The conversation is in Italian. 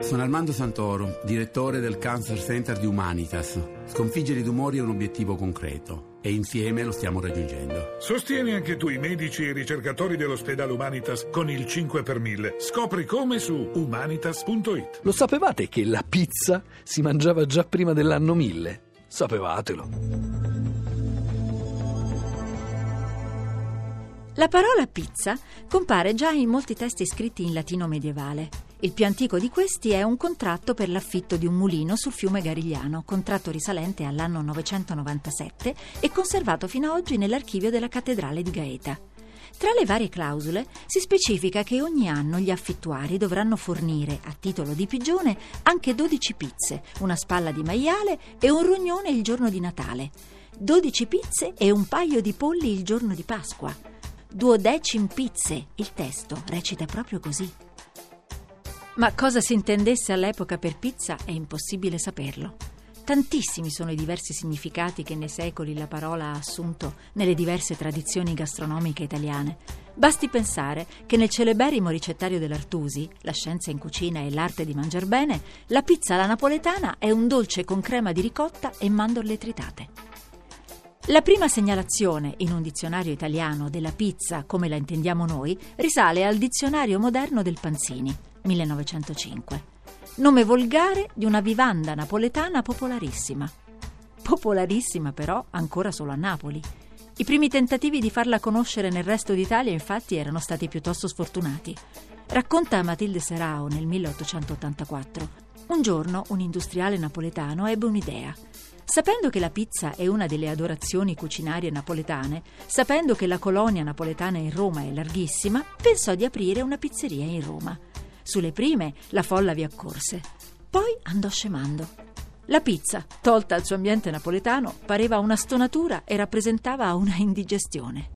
Sono Armando Santoro, direttore del Cancer Center di Humanitas. Sconfiggere i tumori è un obiettivo concreto e insieme lo stiamo raggiungendo. Sostieni anche tu i medici e i ricercatori dell'ospedale Humanitas con il 5 per 1000. Scopri come su humanitas.it. Lo sapevate che la pizza si mangiava già prima dell'anno 1000? Sapevatelo. La parola pizza compare già in molti testi scritti in latino medievale. Il più antico di questi è un contratto per l'affitto di un mulino sul fiume Garigliano, contratto risalente all'anno 997 e conservato fino ad oggi nell'archivio della cattedrale di Gaeta. Tra le varie clausole si specifica che ogni anno gli affittuari dovranno fornire, a titolo di pigione, anche 12 pizze, una spalla di maiale e un rognone il giorno di Natale, 12 pizze e un paio di polli il giorno di Pasqua. Duodecim pizze, il testo recita proprio così. Ma cosa si intendesse all'epoca per pizza è impossibile saperlo. Tantissimi sono i diversi significati che nei secoli la parola ha assunto nelle diverse tradizioni gastronomiche italiane. Basti pensare che nel celeberrimo ricettario dell'Artusi, la scienza in cucina e l'arte di mangiar bene, la pizza alla napoletana è un dolce con crema di ricotta e mandorle tritate. La prima segnalazione in un dizionario italiano della pizza come la intendiamo noi risale al dizionario moderno del Panzini 1905. Nome volgare di una vivanda napoletana popolarissima. Popolarissima però ancora solo a Napoli. I primi tentativi di farla conoscere nel resto d'Italia infatti erano stati piuttosto sfortunati. Racconta Matilde Serao nel 1884. Un giorno un industriale napoletano ebbe un'idea. Sapendo che la pizza è una delle adorazioni cucinarie napoletane, sapendo che la colonia napoletana in Roma è larghissima, pensò di aprire una pizzeria in Roma. Sulle prime la folla vi accorse, poi andò scemando. La pizza, tolta al suo ambiente napoletano, pareva una stonatura e rappresentava una indigestione.